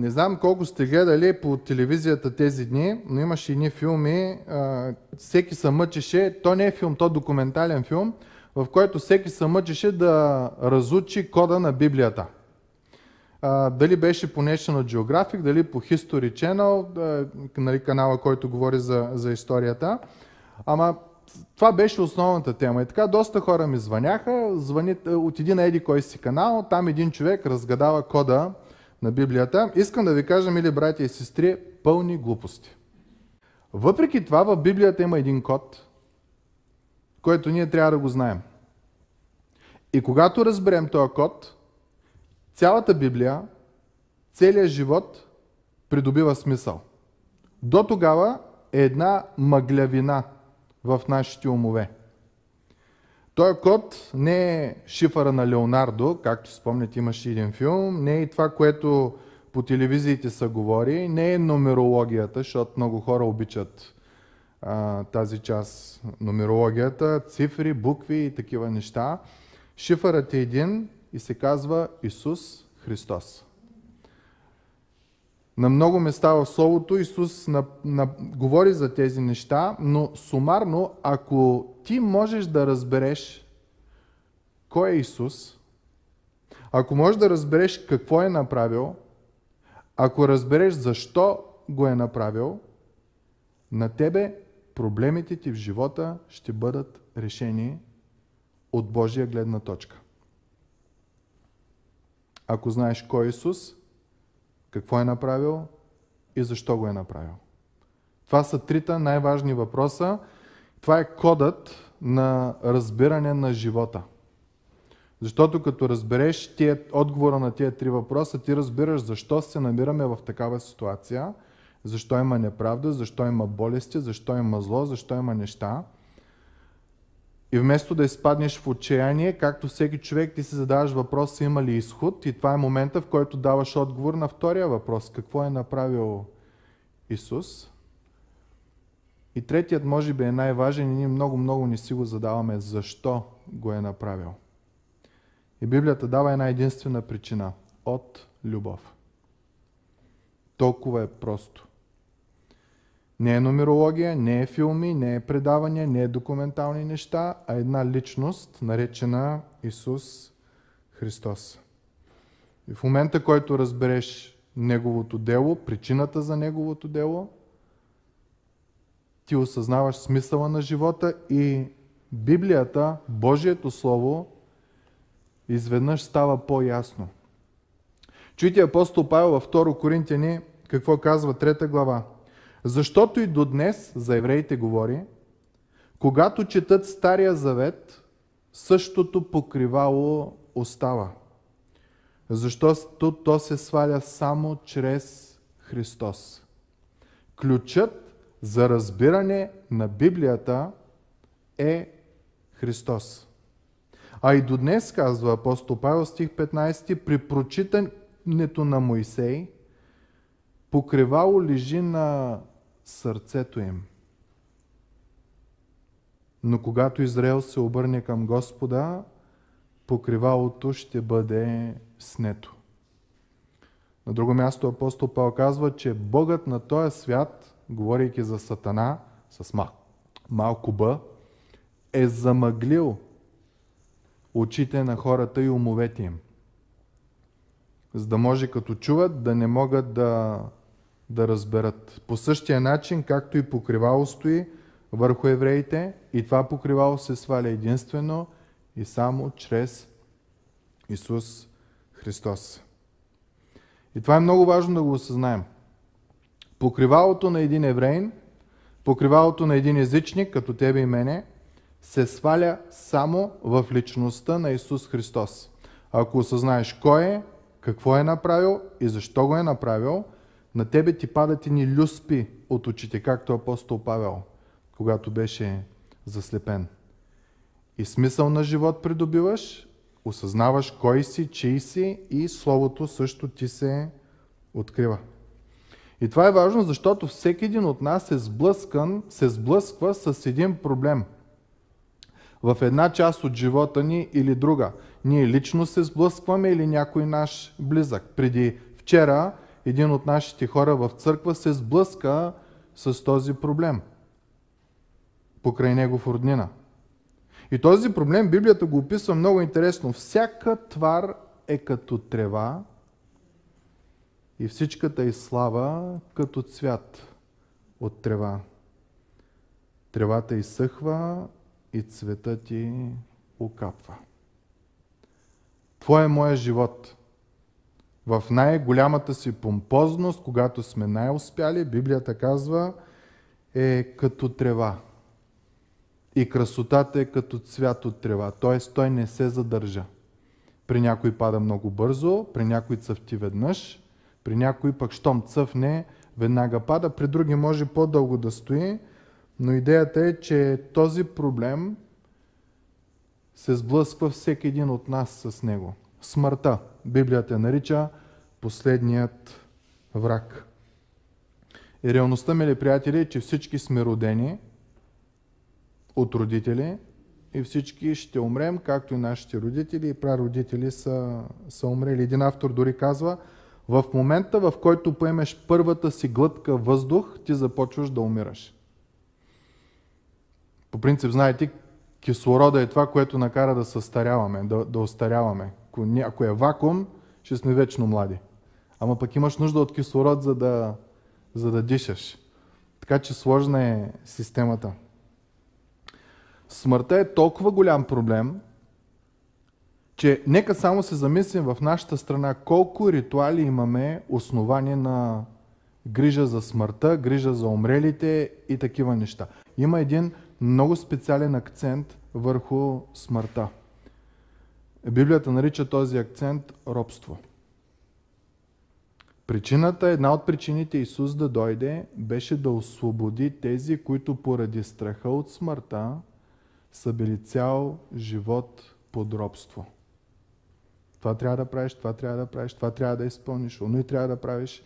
не знам колко сте гледали по телевизията тези дни, но имаше едни филми, а, всеки се мъчеше, то не е филм, то е документален филм, в който всеки се мъчеше да разучи кода на Библията. А, дали беше по National Geographic, дали по History Channel, да, нали, канала, който говори за, за историята. Ама това беше основната тема. И така доста хора ми звъняха, звъни от един еди кой си канал, там един човек разгадава кода на Библията. Искам да ви кажа, мили братя и сестри, пълни глупости. Въпреки това в Библията има един код, който ние трябва да го знаем. И когато разберем този код, цялата Библия, целият живот придобива смисъл. До тогава е една мъглявина в нашите умове. Той код не е шифъра на Леонардо, както спомняте имаше един филм, не е и това, което по телевизиите се говори, не е нумерологията, защото много хора обичат а, тази част нумерологията, цифри, букви и такива неща. Шифърът е един и се казва Исус Христос. На много места в Словото Исус на, на, говори за тези неща, но сумарно, ако ти можеш да разбереш кой е Исус, ако можеш да разбереш какво е направил, ако разбереш защо го е направил, на тебе проблемите ти в живота ще бъдат решени от Божия гледна точка. Ако знаеш кой е Исус, какво е направил и защо го е направил. Това са трите най-важни въпроса. Това е кодът на разбиране на живота. Защото като разбереш тия, отговора на тия три въпроса, ти разбираш защо се намираме в такава ситуация, защо има неправда, защо има болести, защо има зло, защо има неща. И вместо да изпаднеш в отчаяние, както всеки човек, ти си задаваш въпроса има ли изход и това е момента, в който даваш отговор на втория въпрос. Какво е направил Исус? И третият може би е най-важен и ние много-много не си го задаваме защо го е направил. И Библията дава една единствена причина – от любов. Толкова е просто. Не е нумерология, не е филми, не е предавания, не е документални неща, а една личност, наречена Исус Христос. И в момента, който разбереш Неговото дело, причината за Неговото дело, ти осъзнаваш смисъла на живота и Библията, Божието Слово, изведнъж става по-ясно. Чуйте апостол Павел във 2 Коринтияни какво казва 3 глава. Защото и до днес, за евреите говори, когато четат Стария Завет, същото покривало остава. Защото то се сваля само чрез Христос. Ключът за разбиране на Библията е Христос. А и до днес, казва апостол Павел, стих 15, при прочитането на Моисей, покривало лежи на сърцето им. Но когато Израел се обърне към Господа, покривалото ще бъде снето. На друго място апостол Павел казва, че Богът на този свят, говорейки за Сатана, с мал, малко Б, е замъглил очите на хората и умовете им. За да може като чуват да не могат да да разберат. По същия начин, както и покривало стои върху евреите, и това покривало се сваля единствено и само чрез Исус Христос. И това е много важно да го осъзнаем. Покривалото на един евреин, покривалото на един езичник, като тебе и мене, се сваля само в личността на Исус Христос. Ако осъзнаеш кой е, какво е направил и защо го е направил – на тебе ти падат ни люспи от очите, както апостол Павел, когато беше заслепен. И смисъл на живот придобиваш, осъзнаваш кой си, чий си и Словото също ти се открива. И това е важно, защото всеки един от нас е сблъскан, се сблъсква с един проблем. В една част от живота ни или друга. Ние лично се сблъскваме или някой наш близък. Преди вчера един от нашите хора в църква се сблъска с този проблем покрай него в роднина. И този проблем Библията го описва много интересно. Всяка твар е като трева и всичката и слава като цвят от трева. Тревата изсъхва и цветът ти окапва. Твой е моя живот. В най-голямата си помпозност, когато сме най-успяли, Библията казва, е като трева. И красотата е като цвят от трева, т.е. той не се задържа. При някой пада много бързо, при някой цъфти веднъж, при някой пък щом цъфне, веднага пада, при други може по-дълго да стои, но идеята е, че този проблем се сблъсква всеки един от нас с него. Смъртта. Библията нарича последният враг. И реалността, мили приятели, е, че всички сме родени от родители и всички ще умрем, както и нашите родители и прародители са, са умрели. Един автор дори казва, в момента, в който поемеш първата си глътка въздух, ти започваш да умираш. По принцип, знаете, кислорода е това, което накара да състаряваме, да, да остаряваме. Ако, ако е вакуум, ще сме вечно млади. Ама пък имаш нужда от кислород, за да, за да дишаш. Така че сложна е системата. Смъртта е толкова голям проблем, че нека само се замислим в нашата страна колко ритуали имаме основание на грижа за смъртта, грижа за умрелите и такива неща. Има един много специален акцент върху смъртта. Библията нарича този акцент робство. Причината, една от причините Исус да дойде, беше да освободи тези, които поради страха от смъртта са били цял живот под робство. Това трябва да правиш, това трябва да правиш, това трябва да изпълниш, оно и трябва да правиш.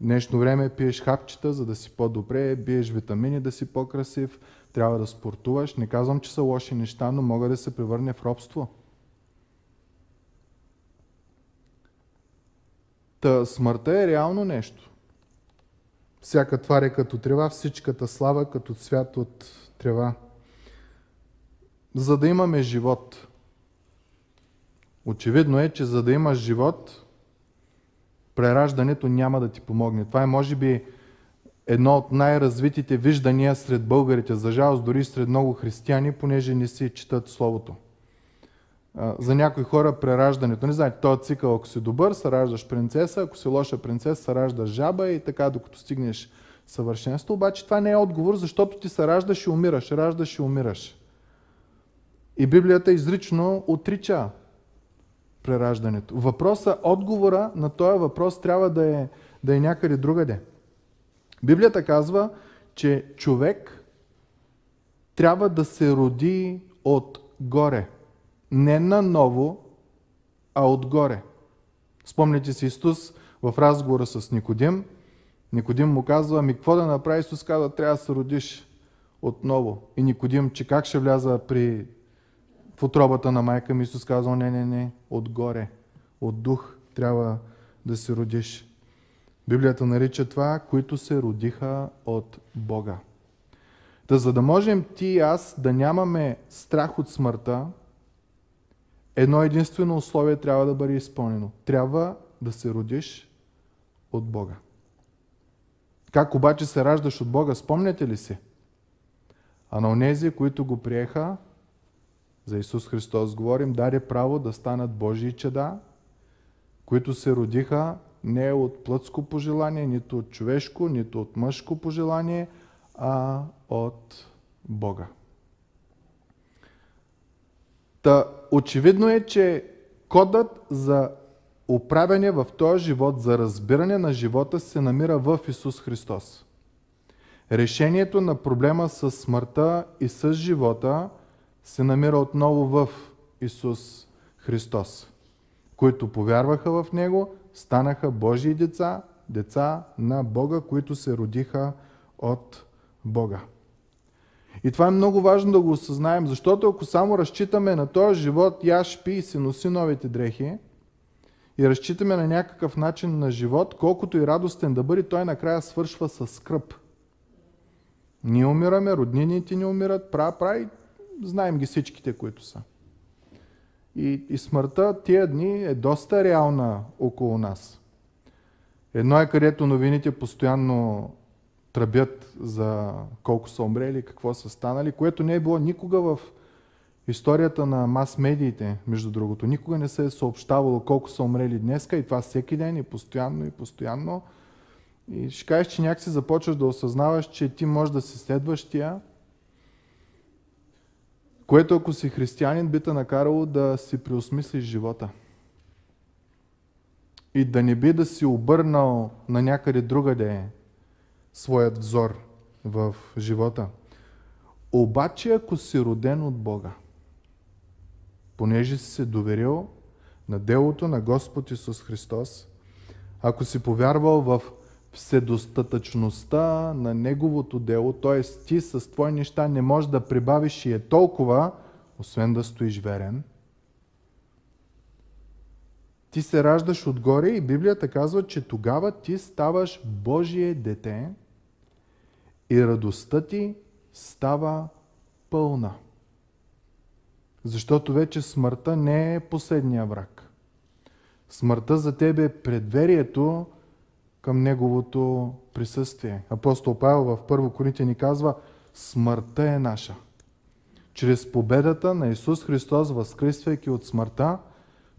Днешно време пиеш хапчета, за да си по-добре, биеш витамини, да си по-красив, трябва да спортуваш. Не казвам, че са лоши неща, но могат да се превърне в робство. Та смъртта е реално нещо. Всяка твар е като трева, всичката слава като цвят от трева. За да имаме живот. Очевидно е, че за да имаш живот, прераждането няма да ти помогне. Това е, може би, едно от най-развитите виждания сред българите, за жалост дори сред много християни, понеже не си четат Словото. За някои хора прераждането, не знаете, този цикъл, ако си добър, се раждаш принцеса, ако си лоша принцеса, се раждаш жаба и така, докато стигнеш съвършенство. Обаче това не е отговор, защото ти се раждаш и умираш, раждаш и умираш. И Библията изрично отрича прераждането. Въпроса, отговора на този въпрос трябва да е, да е някъде другаде. Библията казва, че човек трябва да се роди от горе. Не наново, а отгоре. Спомните си Исус в разговора с Никодим. Никодим му казва, ами какво да направи? Исус казва, трябва да се родиш отново. И Никодим, че как ще вляза при в отробата на майка ми Исус казва, не, не, не, отгоре, от дух трябва да се родиш. Библията нарича това, които се родиха от Бога. Та за да можем ти и аз да нямаме страх от смъртта, едно единствено условие трябва да бъде изпълнено. Трябва да се родиш от Бога. Как обаче се раждаш от Бога, спомняте ли си? А на онези, които го приеха, за Исус Христос говорим, даде право да станат Божии чеда, които се родиха не от плътско пожелание, нито от човешко, нито от мъжко пожелание, а от Бога. Та, очевидно е, че кодът за управяне в този живот, за разбиране на живота се намира в Исус Христос. Решението на проблема с смъртта и с живота – се намира отново в Исус Христос, които повярваха в Него, станаха Божии деца, деца на Бога, които се родиха от Бога. И това е много важно да го осъзнаем, защото ако само разчитаме на този живот, яш, пи и си носи новите дрехи, и разчитаме на някакъв начин на живот, колкото и радостен да бъде, той накрая свършва с скръп. Ние умираме, роднините ни умират, права, прави, знаем ги всичките, които са. И, и смъртта тия дни е доста реална около нас. Едно е където новините постоянно тръбят за колко са умрели, какво са станали, което не е било никога в историята на мас-медиите, между другото. Никога не се е съобщавало колко са умрели днеска и това всеки ден и постоянно и постоянно. И ще кажеш, че някакси започваш да осъзнаваш, че ти можеш да си следващия, което ако си християнин би те накарало да си преосмислиш живота. И да не би да си обърнал на някъде другаде своят взор в живота. Обаче ако си роден от Бога, понеже си се доверил на делото на Господ Исус Христос, ако си повярвал в вседостатъчността на Неговото дело, т.е. ти с твои неща не можеш да прибавиш и е толкова, освен да стоиш верен, ти се раждаш отгоре и Библията казва, че тогава ти ставаш Божие дете и радостта ти става пълна. Защото вече смъртта не е последния враг. Смъртта за тебе е предверието към Неговото присъствие. Апостол Павел в 1 Коринтия ни казва, смъртта е наша. Чрез победата на Исус Христос, възкръсвайки от смъртта,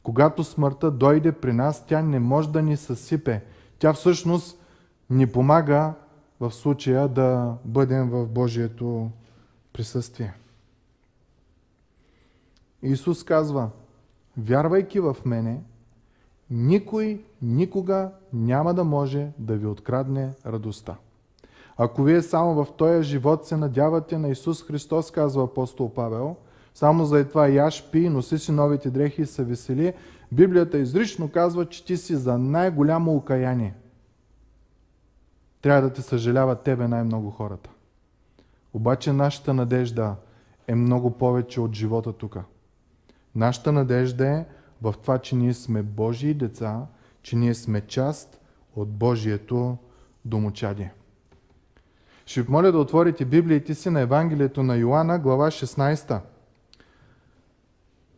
когато смъртта дойде при нас, тя не може да ни съсипе. Тя всъщност ни помага в случая да бъдем в Божието присъствие. Исус казва, вярвайки в мене, никой никога няма да може да ви открадне радостта. Ако вие само в този живот се надявате на Исус Христос, казва апостол Павел, само за това яш, пи, носи си новите дрехи и се весели, Библията изрично казва, че ти си за най-голямо окаяние. Трябва да те съжаляват тебе най-много хората. Обаче нашата надежда е много повече от живота тук. Нашата надежда е в това, че ние сме Божии деца, че ние сме част от Божието домочадие. Ще ви моля да отворите Библиите си на Евангелието на Йоанна, глава 16.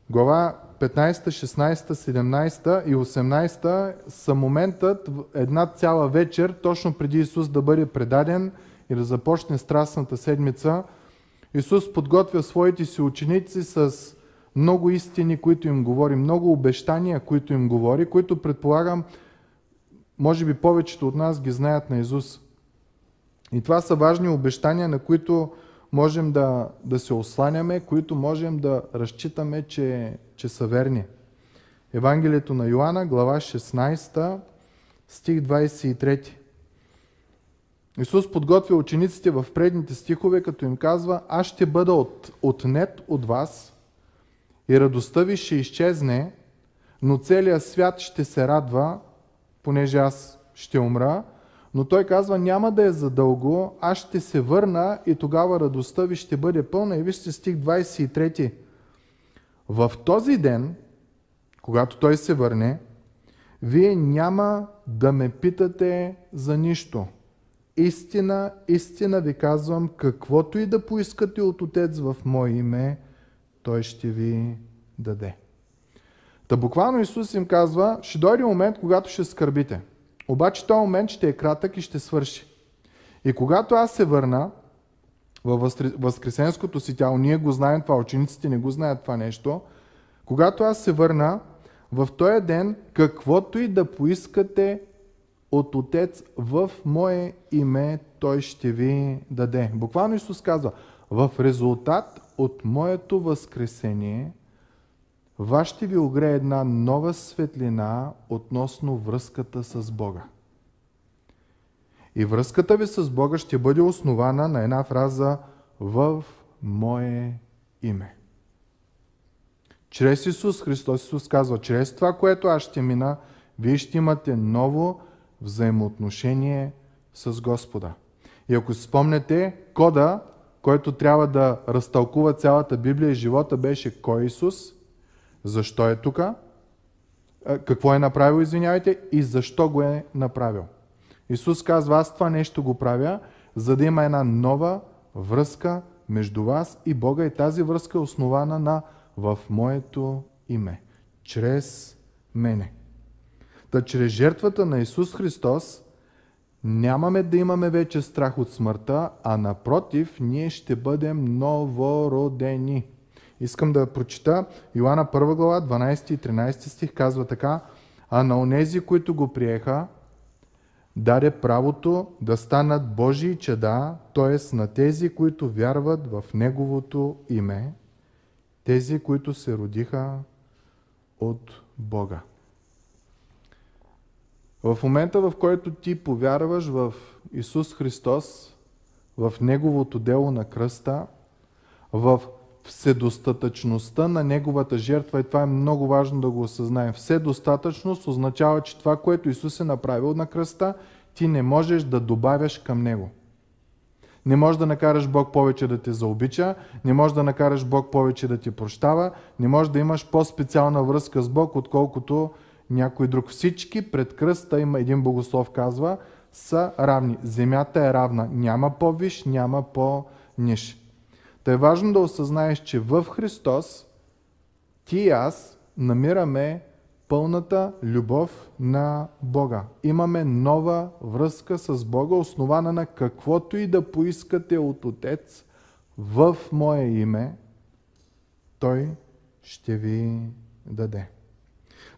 Глава 15, 16, 17 и 18 са моментът, една цяла вечер, точно преди Исус да бъде предаден и да започне страстната седмица, Исус подготвя своите си ученици с много истини, които им говори, много обещания, които им говори, които предполагам, може би повечето от нас ги знаят на Исус. И това са важни обещания, на които можем да, да се осланяме, които можем да разчитаме, че, че са верни. Евангелието на Йоанна, глава 16, стих 23. Исус подготвя учениците в предните стихове, като им казва, аз ще бъда от, отнет от вас и радостта ви ще изчезне, но целият свят ще се радва, понеже аз ще умра, но той казва, няма да е задълго, аз ще се върна и тогава радостта ви ще бъде пълна. И вижте стих 23. В този ден, когато той се върне, вие няма да ме питате за нищо. Истина, истина ви казвам, каквото и да поискате от Отец в Мое име, Той ще ви даде. Та буквално Исус им казва, ще дойде момент, когато ще скърбите. Обаче този момент ще е кратък и ще свърши. И когато аз се върна във възкресенското си тяло, ние го знаем това, учениците не го знаят това нещо, когато аз се върна, в този ден, каквото и да поискате от Отец в Мое име, Той ще ви даде. Буквално Исус казва, в резултат от Моето възкресение, вас ще ви огрее една нова светлина относно връзката с Бога. И връзката ви с Бога ще бъде основана на една фраза в Мое име. Чрез Исус Христос Исус казва, чрез това, което аз ще мина, вие ще имате ново взаимоотношение с Господа. И ако си спомнете, кода, който трябва да разтълкува цялата Библия и живота беше кой Исус – защо е тук? какво е направил, извинявайте, и защо го е направил. Исус казва, аз това нещо го правя, за да има една нова връзка между вас и Бога и тази връзка е основана на в моето име, чрез мене. Та чрез жертвата на Исус Христос нямаме да имаме вече страх от смъртта, а напротив, ние ще бъдем новородени. Искам да прочита Йоанна 1 глава, 12 и 13 стих, казва така, а на онези, които го приеха, даде правото да станат Божии чеда, т.е. на тези, които вярват в Неговото име, тези, които се родиха от Бога. В момента, в който ти повярваш в Исус Христос, в Неговото дело на кръста, в вседостатъчността на Неговата жертва, и това е много важно да го осъзнаем. Вседостатъчност означава, че това, което Исус е направил на кръста, ти не можеш да добавяш към Него. Не можеш да накараш Бог повече да те заобича, не можеш да накараш Бог повече да ти прощава, не можеш да имаш по-специална връзка с Бог, отколкото някой друг. Всички пред кръста, има един богослов казва, са равни. Земята е равна. Няма по-виш, няма по-ниш. Та е важно да осъзнаеш, че в Христос ти и аз намираме пълната любов на Бога. Имаме нова връзка с Бога, основана на каквото и да поискате от Отец в Мое име, Той ще ви даде.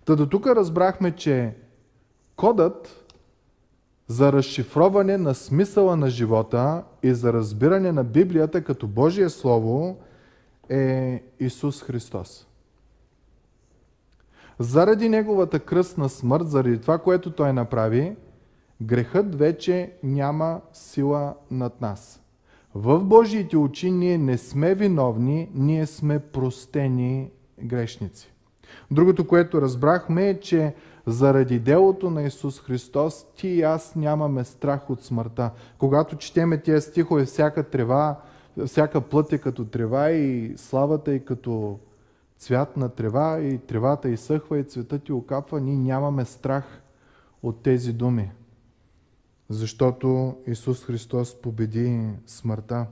Та до тук разбрахме, че кодът за разшифроване на смисъла на живота и за разбиране на Библията като Божие Слово е Исус Христос. Заради Неговата кръстна смърт, заради това, което Той направи, грехът вече няма сила над нас. В Божиите очи ние не сме виновни, ние сме простени грешници. Другото, което разбрахме е, че заради делото на Исус Христос, ти и аз нямаме страх от смъртта. Когато четеме тия стихове, всяка трева, всяка плът е като трева и славата е като цвят на трева и тревата изсъхва и цветът ти окапва, ние нямаме страх от тези думи. Защото Исус Христос победи смъртта.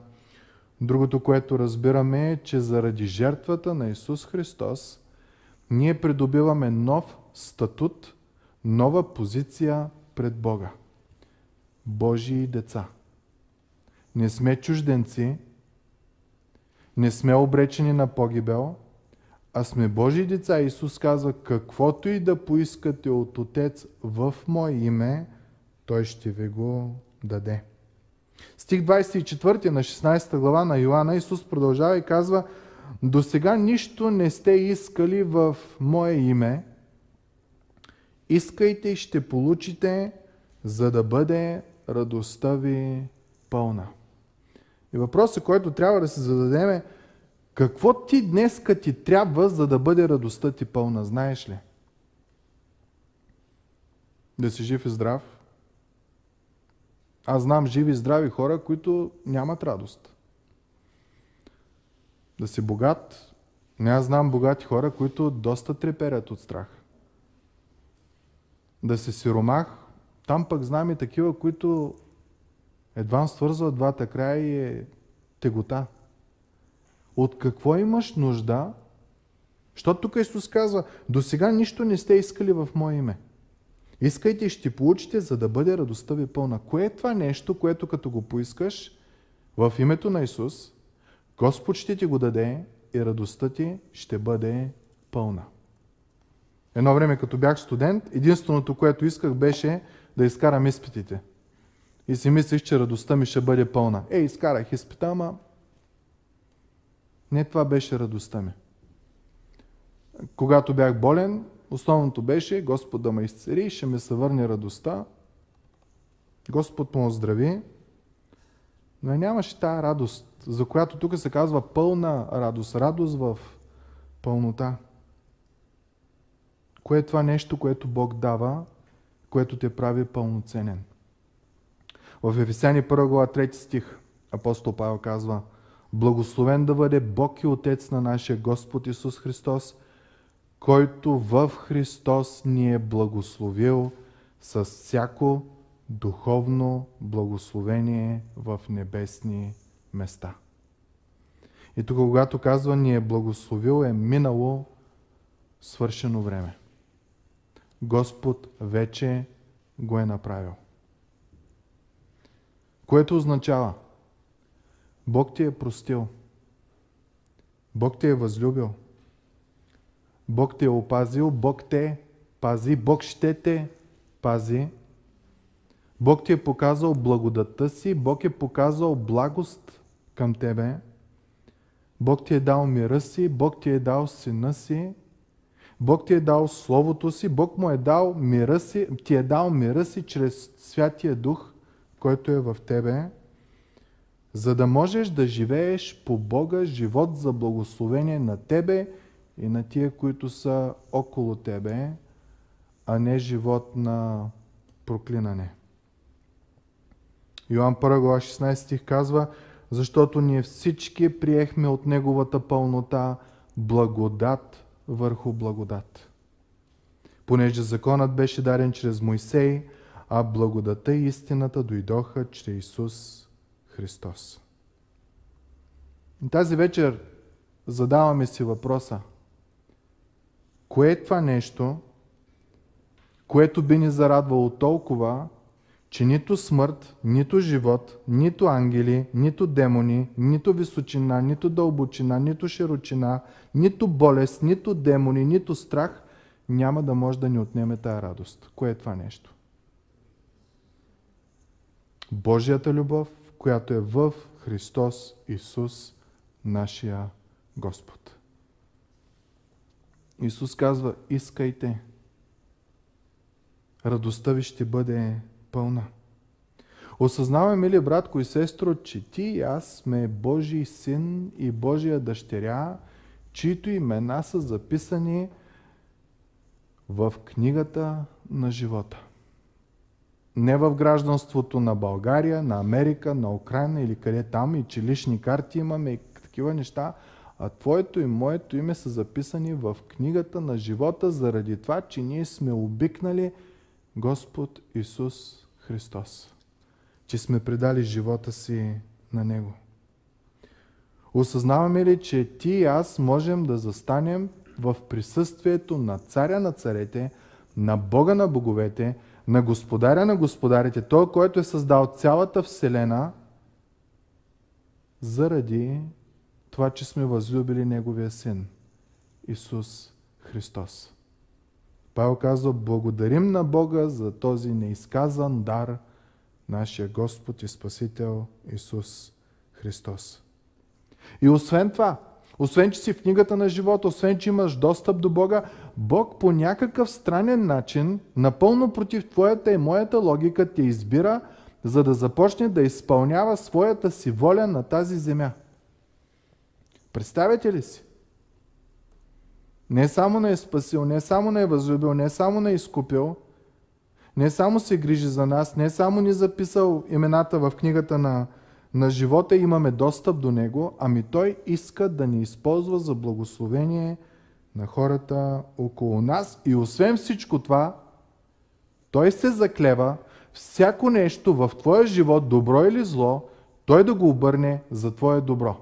Другото, което разбираме е, че заради жертвата на Исус Христос, ние придобиваме нов статут, нова позиция пред Бога. Божии деца. Не сме чужденци, не сме обречени на погибел, а сме Божии деца. Исус казва, каквото и да поискате от Отец в Мое име, Той ще ви го даде. Стих 24 на 16 глава на Йоанна Исус продължава и казва, до сега нищо не сте искали в Мое име, искайте и ще получите, за да бъде радостта ви пълна. И въпросът, който трябва да се зададем е, какво ти днеска ти трябва, за да бъде радостта ти пълна, знаеш ли? Да си жив и здрав. Аз знам живи и здрави хора, които нямат радост да си богат. Не аз знам богати хора, които доста треперят от страх. Да си сиромах, там пък знам и такива, които едва свързват двата края и е тегота. От какво имаш нужда? Защото тук Исус казва, до сега нищо не сте искали в Мое име. Искайте и ще получите, за да бъде радостта ви пълна. Кое е това нещо, което като го поискаш в името на Исус, Господ ще ти го даде и радостта ти ще бъде пълна. Едно време, като бях студент, единственото, което исках, беше да изкарам изпитите. И си мислех, че радостта ми ще бъде пълна. Ей, изкарах изпита, ама не това беше радостта ми. Когато бях болен, основното беше Господ да ме изцери и ще ме съвърне радостта. Господ ме оздрави, но нямаше тази радост, за която тук се казва пълна радост, радост в пълнота. Кое е това нещо, което Бог дава, което те прави пълноценен? В Ефесяни 1 глава 3 стих апостол Павел казва Благословен да бъде Бог и Отец на нашия Господ Исус Христос, който в Христос ни е благословил с всяко духовно благословение в небесни места. И тук, когато казва ни е благословил, е минало свършено време. Господ вече го е направил. Което означава, Бог ти е простил. Бог те е възлюбил. Бог те е опазил, Бог те пази, Бог ще те пази. Бог ти е показал благодата си, Бог е показал благост към тебе. Бог ти е дал мира си, Бог ти е дал сина си, Бог ти е дал Словото си, Бог му е дал мира си, ти е дал мира си чрез Святия Дух, който е в тебе, за да можеш да живееш по Бога живот за благословение на тебе и на тия, които са около тебе, а не живот на проклинане. Йоан 1 глава 16 стих казва, защото ние всички приехме от Неговата пълнота благодат върху благодат. Понеже законът беше даден чрез Мойсей, а благодата и истината дойдоха чрез Исус Христос. Тази вечер задаваме си въпроса. Кое е това нещо, което би ни зарадвало толкова, че нито смърт, нито живот, нито ангели, нито демони, нито височина, нито дълбочина, нито широчина, нито болест, нито демони, нито страх няма да може да ни отнеме тая радост. Кое е това нещо? Божията любов, която е в Христос Исус, нашия Господ. Исус казва, искайте. Радостта ви ще бъде пълна. Осъзнаваме ли, братко и сестро, че ти и аз сме Божий син и Божия дъщеря, чието имена са записани в книгата на живота. Не в гражданството на България, на Америка, на Украина или къде там и че лични карти имаме и такива неща, а Твоето и моето име са записани в книгата на живота заради това, че ние сме обикнали Господ Исус Христос. Че сме предали живота си на Него. Осъзнаваме ли, че ти и аз можем да застанем в присъствието на царя на царете, на Бога на боговете, на Господаря на господарите, Той, който е създал цялата Вселена, заради това, че сме възлюбили Неговия Син, Исус Христос. Павел казва, благодарим на Бога за този неизказан дар, нашия Господ и Спасител Исус Христос. И освен това, освен, че си в книгата на живота, освен, че имаш достъп до Бога, Бог по някакъв странен начин, напълно против твоята и моята логика, те избира, за да започне да изпълнява своята си воля на тази земя. Представете ли си? Не само не е спасил, не само не е възлюбил, не само не е изкупил, не само се грижи за нас, не само ни записал имената в книгата на, на живота имаме достъп до него, ами той иска да ни използва за благословение на хората около нас. И освен всичко това, той се заклева всяко нещо в твоя живот, добро или зло, той да го обърне за твое добро,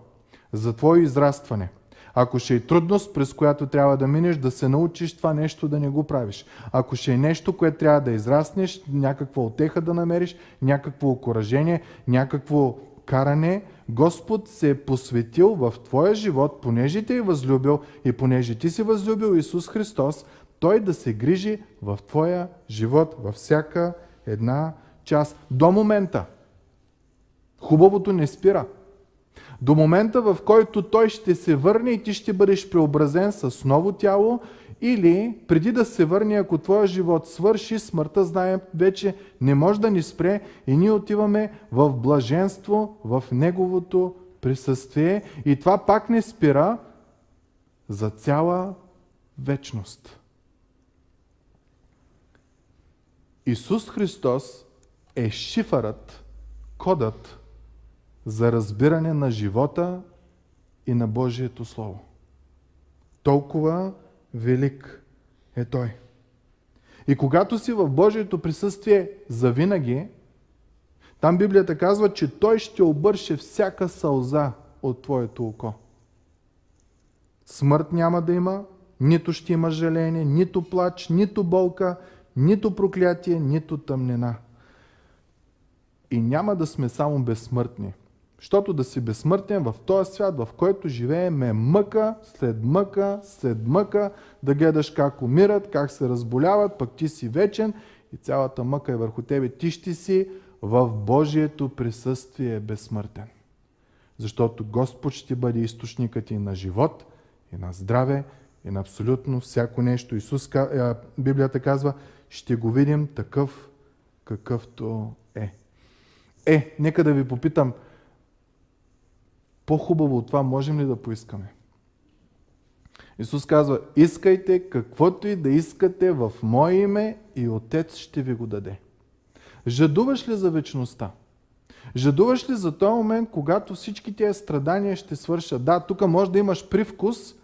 за твое израстване. Ако ще е трудност, през която трябва да минеш, да се научиш това нещо да не го правиш. Ако ще е нещо, което трябва да израснеш, някаква отеха да намериш, някакво окоръжение, някакво каране, Господ се е посветил в твоя живот, понеже те е възлюбил и понеже ти си възлюбил Исус Христос, Той да се грижи в твоя живот, във всяка една част. До момента. Хубавото не спира. До момента, в който той ще се върне и ти ще бъдеш преобразен с ново тяло, или преди да се върне, ако твоя живот свърши, смъртта, знаем, вече не може да ни спре и ние отиваме в блаженство, в Неговото присъствие и това пак не спира за цяла вечност. Исус Христос е шифърът, кодът за разбиране на живота и на Божието Слово. Толкова велик е Той. И когато си в Божието присъствие завинаги, там Библията казва, че Той ще обърше всяка сълза от Твоето око. Смърт няма да има, нито ще има жаление, нито плач, нито болка, нито проклятие, нито тъмнина. И няма да сме само безсмъртни. Защото да си безсмъртен в този свят, в който живеем, е мъка, след мъка, след мъка, да гледаш как умират, как се разболяват, пък ти си вечен и цялата мъка е върху тебе. Ти ще си в Божието присъствие безсмъртен. Защото Господ ще бъде източникът и на живот, и на здраве, и на абсолютно всяко нещо. Исус, Библията казва, ще го видим такъв, какъвто е. Е, нека да ви попитам, по-хубаво от това можем ли да поискаме? Исус казва, искайте каквото и да искате в Мое име и Отец ще ви го даде. Жадуваш ли за вечността? Жадуваш ли за този момент, когато всички тези страдания ще свършат? Да, тук може да имаш привкус,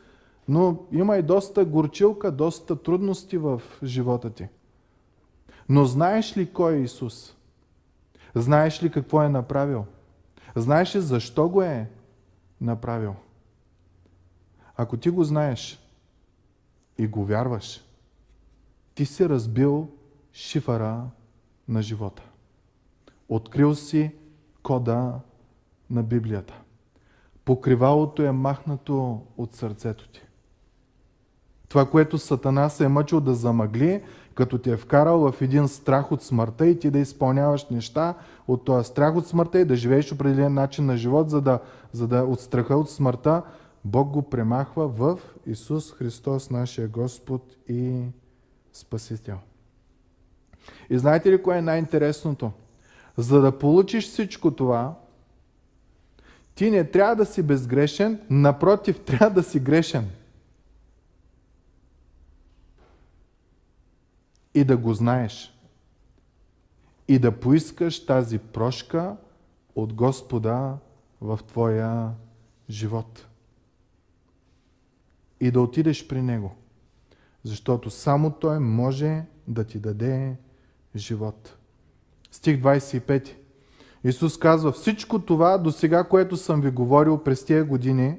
но има и доста горчилка, доста трудности в живота ти. Но знаеш ли кой е Исус? Знаеш ли какво е направил? Знаеш ли защо го е направил? Ако ти го знаеш и го вярваш, ти си разбил шифъра на живота. Открил си кода на Библията. Покривалото е махнато от сърцето ти. Това, което Сатана се е мъчил да замъгли, като ти е вкарал в един страх от смъртта и ти да изпълняваш неща от този страх от смъртта и да живееш определен начин на живот, за да, за да от страха от смъртта, Бог го премахва в Исус Христос, нашия Господ и Спасител. И знаете ли кое е най-интересното? За да получиш всичко това, ти не трябва да си безгрешен, напротив, трябва да си грешен. И да го знаеш. И да поискаш тази прошка от Господа в твоя живот. И да отидеш при Него. Защото само Той може да ти даде живот. Стих 25. Исус казва, всичко това до сега, което съм ви говорил през тия години,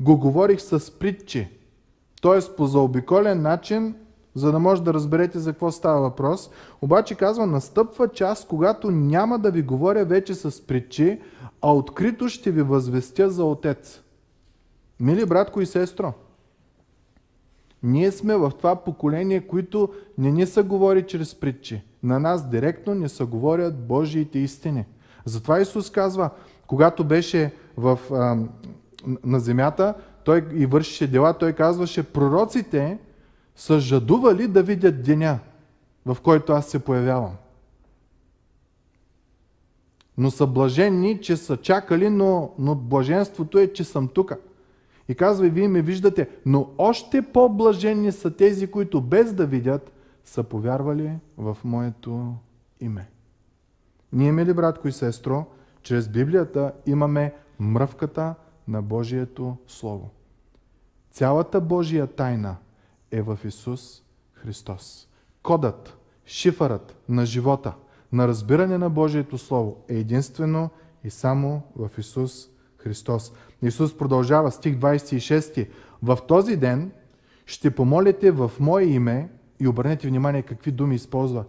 го говорих с притчи. Т.е. по заобиколен начин, за да може да разберете за какво става въпрос. Обаче казва, настъпва час, когато няма да ви говоря вече с притчи, а открито ще ви възвестя за Отец. Мили братко и сестро, ние сме в това поколение, които не ни са говори чрез притчи. На нас директно не са говорят Божиите истини. Затова Исус казва, когато беше в, а, на земята, той и вършеше дела, той казваше, пророците са жадували да видят деня, в който аз се появявам. Но са блаженни, че са чакали, но, но блаженството е, че съм тука. И казва, и вие ме виждате, но още по-блаженни са тези, които без да видят, са повярвали в моето име. Ние, мили братко и сестро, чрез Библията имаме мръвката на Божието Слово. Цялата Божия тайна е в Исус Христос. Кодът, шифърът на живота, на разбиране на Божието Слово е единствено и само в Исус Христос. Исус продължава стих 26. В този ден ще помолите в Мое име и обърнете внимание какви думи използва.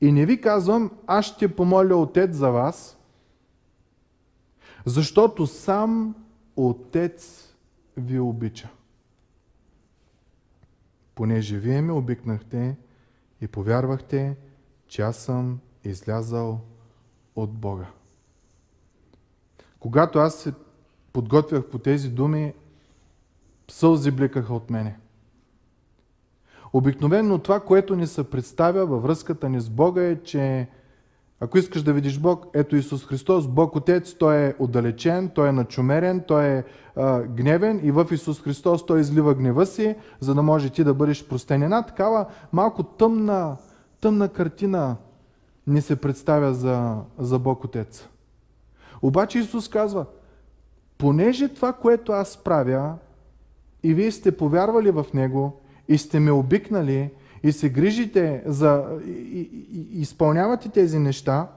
И не ви казвам, аз ще помоля Отец за вас, защото сам Отец ви обича. Понеже вие ме обикнахте и повярвахте, че аз съм излязал от Бога. Когато аз се подготвях по тези думи, сълзи блекаха от мене. Обикновено това, което ни се представя във връзката ни с Бога е, че ако искаш да видиш Бог, ето Исус Христос, Бог Отец, Той е отдалечен, Той е начумерен, Той е а, гневен и в Исус Христос Той излива гнева си, за да може ти да бъдеш простен. Една такава малко тъмна, тъмна картина ни се представя за, за Бог Отец. Обаче Исус казва, понеже това, което аз правя, и вие сте повярвали в Него, и сте ме обикнали и се грижите за... и, и, изпълнявате тези неща,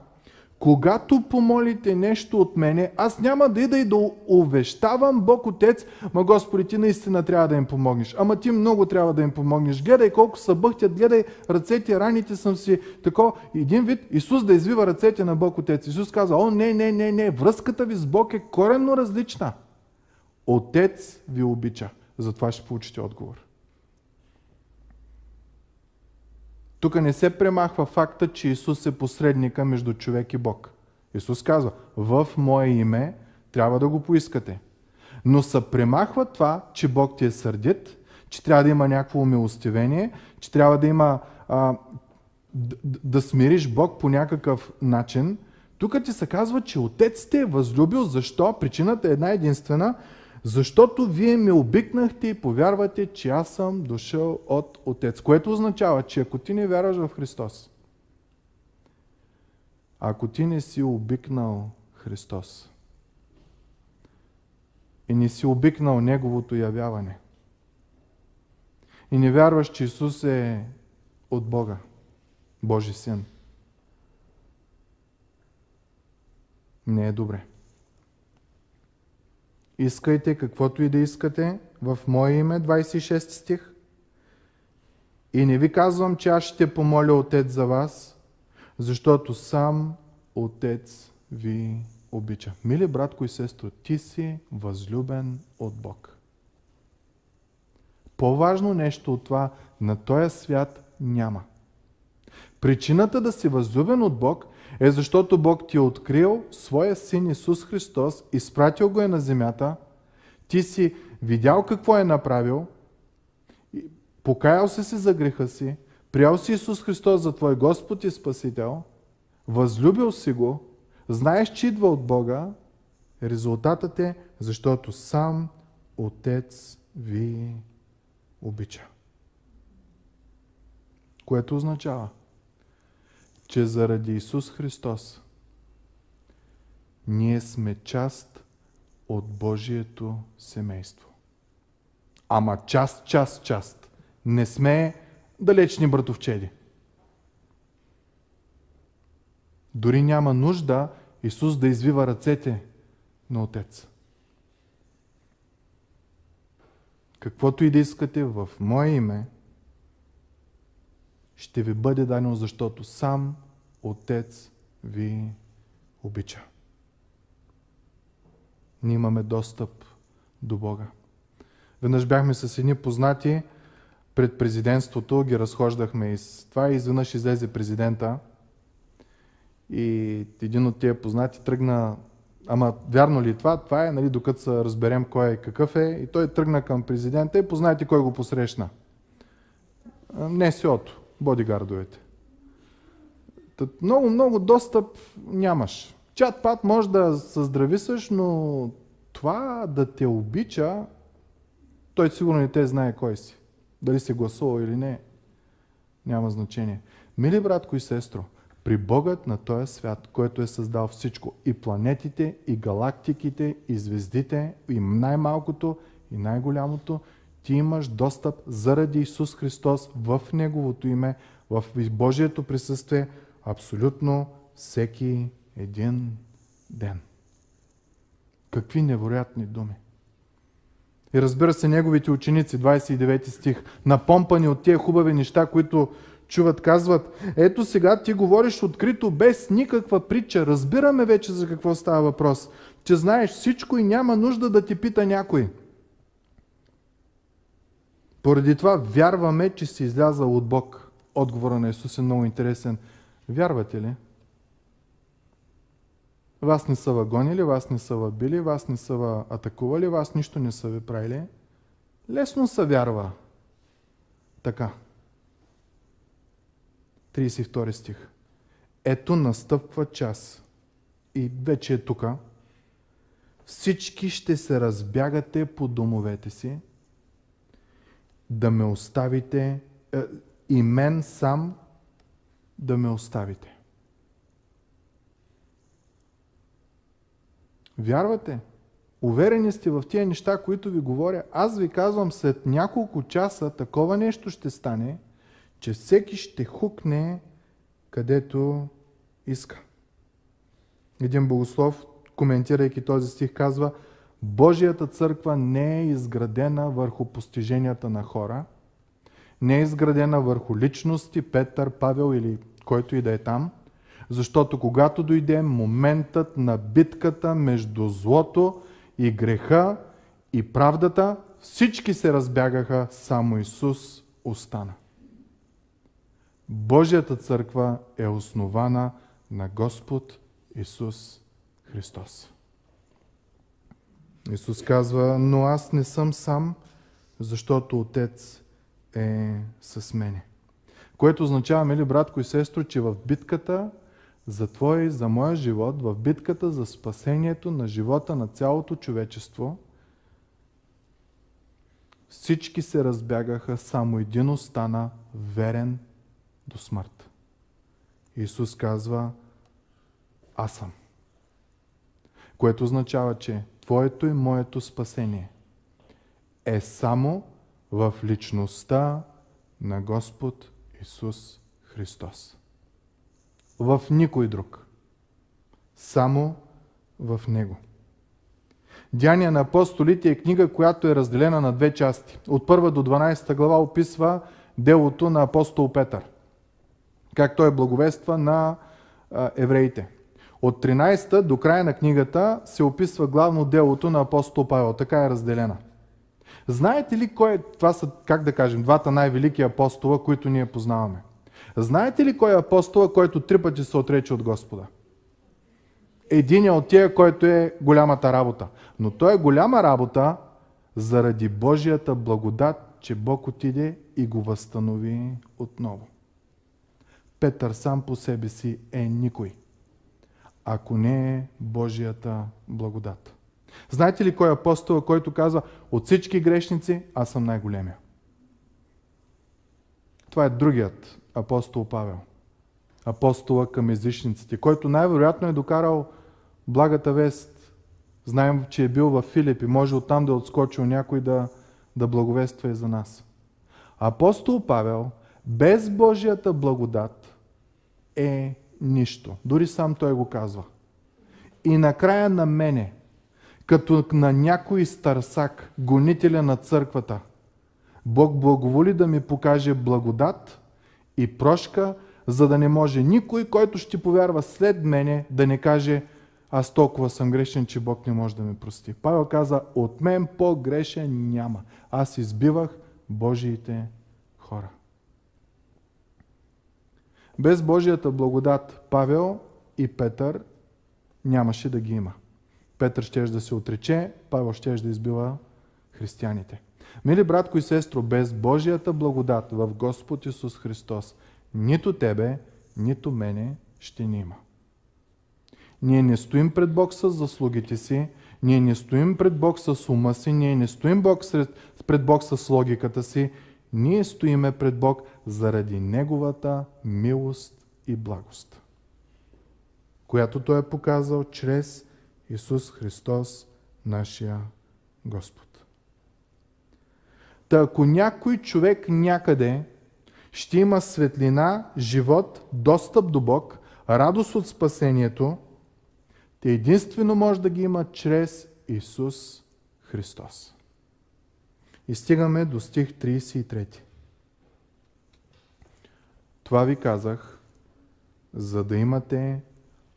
когато помолите нещо от мене, аз няма да ида и да увещавам Бог Отец, ма Господи, ти наистина трябва да им помогнеш. Ама ти много трябва да им помогнеш. Гледай колко са бъхтят, гледай ръцете, раните съм си. Тако, един вид, Исус да извива ръцете на Бог Отец. Исус каза, о, не, не, не, не, връзката ви с Бог е коренно различна. Отец ви обича. Затова ще получите отговор. Тук не се премахва факта, че Исус е посредника между човек и Бог. Исус казва, в Мое име трябва да го поискате. Но се премахва това, че Бог ти е сърдит, че трябва да има някакво умилостивение, че трябва да има а, да, да смириш Бог по някакъв начин. Тук ти се казва, че Отец те е възлюбил. Защо? Причината е една единствена – защото вие ме обикнахте и повярвате, че аз съм дошъл от Отец. Което означава, че ако ти не вярваш в Христос, ако ти не си обикнал Христос и не си обикнал Неговото явяване и не вярваш, че Исус е от Бога, Божи Син, не е добре. Искайте каквото и да искате в Мое име, 26 стих. И не ви казвам, че аз ще помоля Отец за вас, защото сам Отец ви обича. Мили братко и сестро, ти си възлюбен от Бог. По-важно нещо от това на този свят няма. Причината да си възлюбен от Бог е защото Бог ти е открил своя син Исус Христос, изпратил го е на земята, ти си видял какво е направил, покаял си се за греха си, приял си Исус Христос за твой Господ и Спасител, възлюбил си го, знаеш, че идва от Бога, резултатът е, защото сам Отец ви обича. Което означава, че заради Исус Христос ние сме част от Божието семейство. Ама част, част, част. Не сме далечни братовчеди. Дори няма нужда Исус да извива ръцете на Отец. Каквото и да искате в Мое име, ще ви бъде дадено, защото сам Отец ви обича. Ние имаме достъп до Бога. Веднъж бяхме с едни познати пред президентството, ги разхождахме и с това и изведнъж излезе президента и един от тия познати тръгна Ама вярно ли е това? Това е, нали, докато се разберем кой е какъв е. И той тръгна към президента и познайте кой го посрещна. Не бодигардовете. Много, много достъп нямаш. Чат-пат може да се здрависаш, но това да те обича, той сигурно не те знае кой си. Дали си гласувал или не, няма значение. Мили братко и сестро, при Богът на този свят, който е създал всичко, и планетите, и галактиките, и звездите, и най-малкото, и най-голямото, ти имаш достъп заради Исус Христос в Неговото име, в Божието присъствие, абсолютно всеки един ден. Какви невероятни думи! И разбира се, неговите ученици, 29 стих, напомпани от тия хубави неща, които чуват, казват, ето сега ти говориш открито, без никаква притча. Разбираме вече за какво става въпрос. Че знаеш всичко и няма нужда да ти пита някой. Поради това вярваме, че си излязал от Бог. Отговора на Исус е много интересен. Вярвате ли? Вас не са вагонили, вас не са въбили, вас не са атакували, вас нищо не са ви правили. Лесно се вярва. Така. 32 стих. Ето настъпва час. И вече е тука. Всички ще се разбягате по домовете си да ме оставите е, и мен сам да ме оставите. Вярвате, уверени сте в тия неща, които ви говоря, аз ви казвам, след няколко часа такова нещо ще стане, че всеки ще хукне където иска. Един богослов, коментирайки този стих, казва, Божията църква не е изградена върху постиженията на хора, не е изградена върху личности, Петър, Павел или който и да е там, защото когато дойде моментът на битката между злото и греха и правдата, всички се разбягаха, само Исус остана. Божията църква е основана на Господ Исус Христос. Исус казва, но аз не съм сам, защото Отец е с мене. Което означава, мили братко и сестро, че в битката за твоя и за моя живот, в битката за спасението на живота на цялото човечество, всички се разбягаха, само един остана верен до смърт. Исус казва, аз съм. Което означава, че Твоето и моето спасение е само в личността на Господ Исус Христос. В никой друг. Само в Него. Деяния на апостолите е книга, която е разделена на две части. От първа до 12 глава описва делото на апостол Петър. Как той благовества на евреите. От 13 до края на книгата се описва главно делото на апостол Павел. Така е разделена. Знаете ли кой е, това са, как да кажем, двата най-велики апостола, които ние познаваме? Знаете ли кой е апостола, който три пъти се отрече от Господа? Един е от тия, който е голямата работа. Но той е голяма работа заради Божията благодат, че Бог отиде и го възстанови отново. Петър сам по себе си е никой ако не е Божията благодат. Знаете ли кой е апостол, който казва, от всички грешници аз съм най-големия? Това е другият апостол Павел. Апостола към езичниците, който най-вероятно е докарал благата вест. Знаем, че е бил в Филип и може оттам да е отскочил някой да, да благовества и за нас. Апостол Павел без Божията благодат е нищо. Дори сам той го казва. И накрая на мене, като на някой старсак, гонителя на църквата, Бог благоволи да ми покаже благодат и прошка, за да не може никой, който ще повярва след мене, да не каже аз толкова съм грешен, че Бог не може да ме прости. Павел каза, от мен по-грешен няма. Аз избивах Божиите хора. Без Божията благодат Павел и Петър нямаше да ги има. Петър ще да се отрече, Павел ще да избива християните. Мили братко и сестро, без Божията благодат в Господ Исус Христос, нито тебе, нито мене ще ни има. Ние не стоим пред Бог с заслугите си, ние не стоим пред Бог с ума си, ние не стоим Бог пред Бог с логиката си, ние стоиме пред Бог заради Неговата милост и благост, която Той е показал чрез Исус Христос, нашия Господ. Та ако някой човек някъде ще има светлина, живот, достъп до Бог, радост от спасението, те единствено може да ги има чрез Исус Христос. И стигаме до стих 33. Това ви казах, за да имате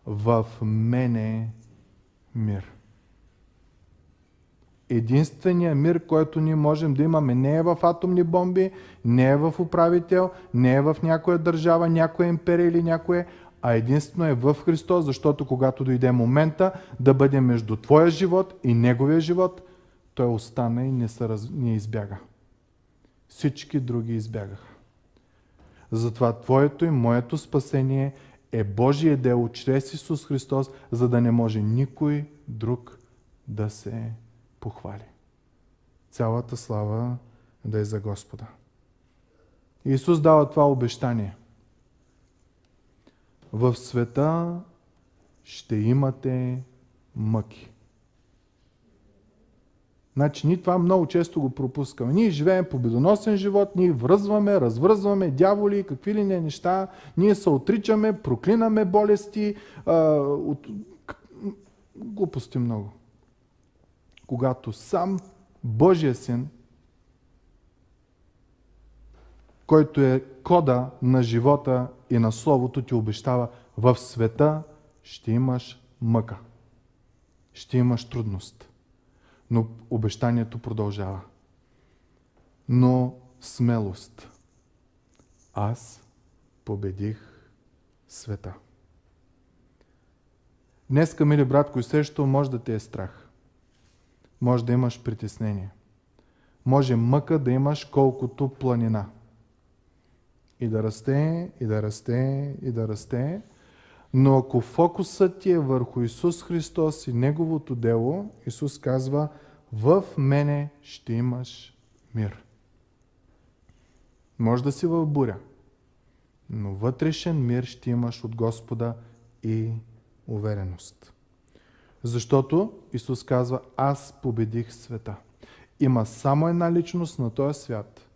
в мене мир. Единственият мир, който ние можем да имаме, не е в атомни бомби, не е в управител, не е в някоя държава, някоя империя или някое, а единствено е в Христос, защото когато дойде момента да бъде между твоя живот и неговия живот, той остана и не, се раз... не избяга. Всички други избягаха. Затова Твоето и моето спасение е Божие дело чрез Исус Христос, за да не може никой друг да се похвали. Цялата слава да е за Господа. Исус дава това обещание. В света ще имате мъки. Значи ние това много често го пропускаме. Ние живеем победоносен живот, ние връзваме, развръзваме дяволи, какви ли не неща, ние се отричаме, проклинаме болести, а, от... глупости много. Когато сам Божия син, който е кода на живота и на Словото, ти обещава в света ще имаш мъка. Ще имаш трудност. Но обещанието продължава. Но смелост. Аз победих света. Днеска, мили братко и сещо, може да те е страх. Може да имаш притеснение. Може мъка да имаш колкото планина. И да расте, и да расте, и да расте. Но ако фокусът ти е върху Исус Христос и Неговото дело, Исус казва, в мене ще имаш мир. Може да си в буря, но вътрешен мир ще имаш от Господа и увереност. Защото Исус казва, аз победих света. Има само една личност на този свят,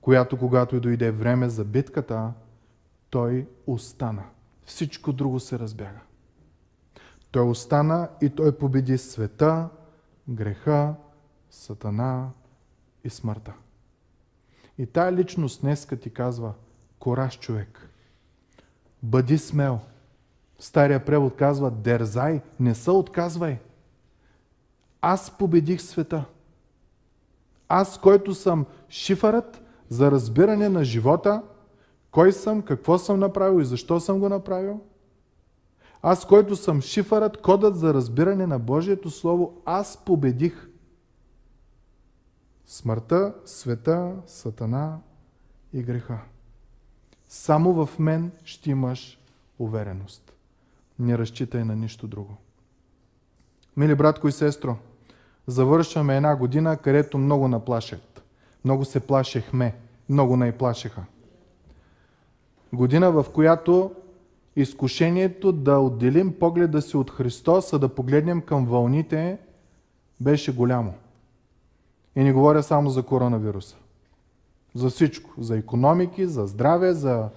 която когато и дойде време за битката, той остана. Всичко друго се разбяга. Той остана и той победи света, греха, сатана и смъртта. И тая личност днеска ти казва, кораж човек, бъди смел. Стария превод казва, дерзай, не се отказвай. Аз победих света. Аз, който съм шифърът за разбиране на живота, кой съм, какво съм направил и защо съм го направил. Аз, който съм шифърът, кодът за разбиране на Божието Слово, аз победих смъртта, света, сатана и греха. Само в мен ще имаш увереност. Не разчитай на нищо друго. Мили братко и сестро, завършваме една година, където много наплашат. Много се плашехме, много най-плашеха. Година, в която изкушението да отделим погледа си от Христос, а да погледнем към вълните, беше голямо. И не говоря само за коронавируса. За всичко. За економики, за здраве, за,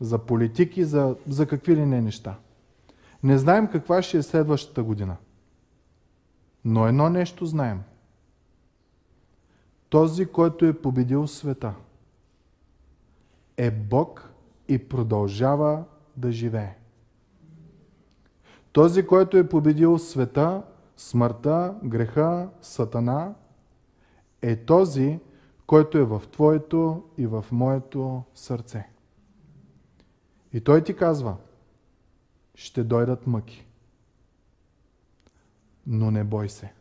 за политики, за, за какви ли не неща. Не знаем каква ще е следващата година. Но едно нещо знаем. Този, който е победил света, е Бог и продължава да живее. Този, който е победил света, смъртта, греха, сатана, е този, който е в твоето и в моето сърце. И той ти казва, ще дойдат мъки. Но не бой се.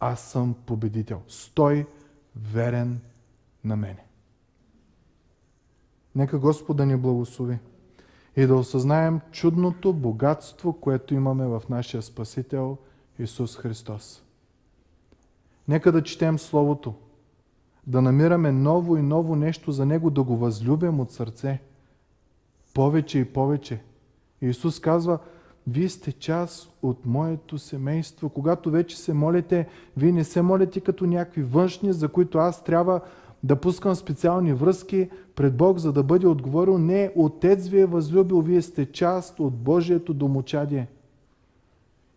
Аз съм победител. Стой верен на мене. Нека Господ да ни благослови и да осъзнаем чудното богатство, което имаме в нашия Спасител Исус Христос. Нека да четем Словото, да намираме ново и ново нещо за Него, да го възлюбим от сърце. Повече и повече. Исус казва, вие сте част от моето семейство. Когато вече се молите, вие не се молите като някакви външни, за които аз трябва да пускам специални връзки пред Бог, за да бъде отговорил, не, Отец ви е възлюбил, вие сте част от Божието домочадие.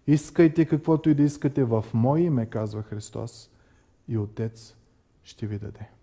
Искайте каквото и да искате в Мое име, казва Христос, и Отец ще ви даде.